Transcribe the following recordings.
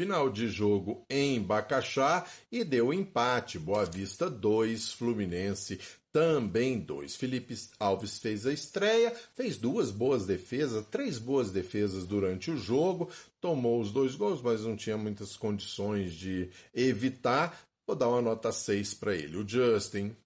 Final de jogo em Bacaxá e deu empate. Boa Vista 2, Fluminense também 2. Felipe Alves fez a estreia, fez duas boas defesas, três boas defesas durante o jogo, tomou os dois gols, mas não tinha muitas condições de evitar. Vou dar uma nota 6 para ele. O Justin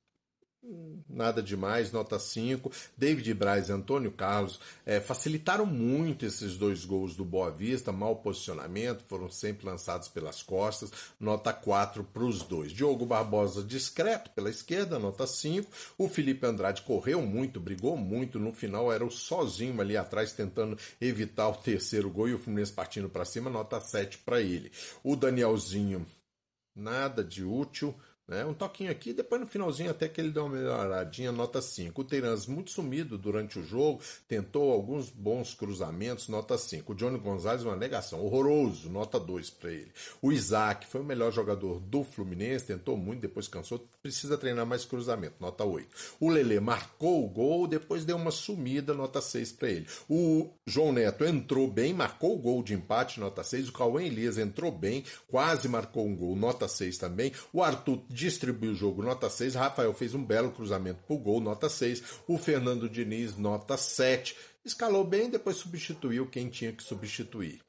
Nada demais, nota 5. David Braz e Antônio Carlos é, facilitaram muito esses dois gols do Boa Vista, mau posicionamento, foram sempre lançados pelas costas, nota 4 para os dois. Diogo Barbosa discreto pela esquerda, nota 5. O Felipe Andrade correu muito, brigou muito, no final era o sozinho ali atrás tentando evitar o terceiro gol e o Fluminense partindo para cima, nota 7 para ele. O Danielzinho, nada de útil né? Um toquinho aqui, depois no finalzinho até que ele deu uma melhoradinha, nota 5. O Terans muito sumido durante o jogo, tentou alguns bons cruzamentos, nota 5. O Johnny Gonzalez, uma negação, horroroso, nota 2 para ele. O Isaac foi o melhor jogador do Fluminense, tentou muito, depois cansou, precisa treinar mais cruzamento, nota 8. O Lele marcou o gol, depois deu uma sumida, nota 6 para ele. O João Neto entrou bem, marcou o gol de empate, nota 6. O Cauê Elias entrou bem, quase marcou um gol, nota 6 também. O Arthur distribuiu o jogo, nota 6. Rafael fez um belo cruzamento pro gol, nota 6. O Fernando Diniz, nota 7. Escalou bem, depois substituiu quem tinha que substituir.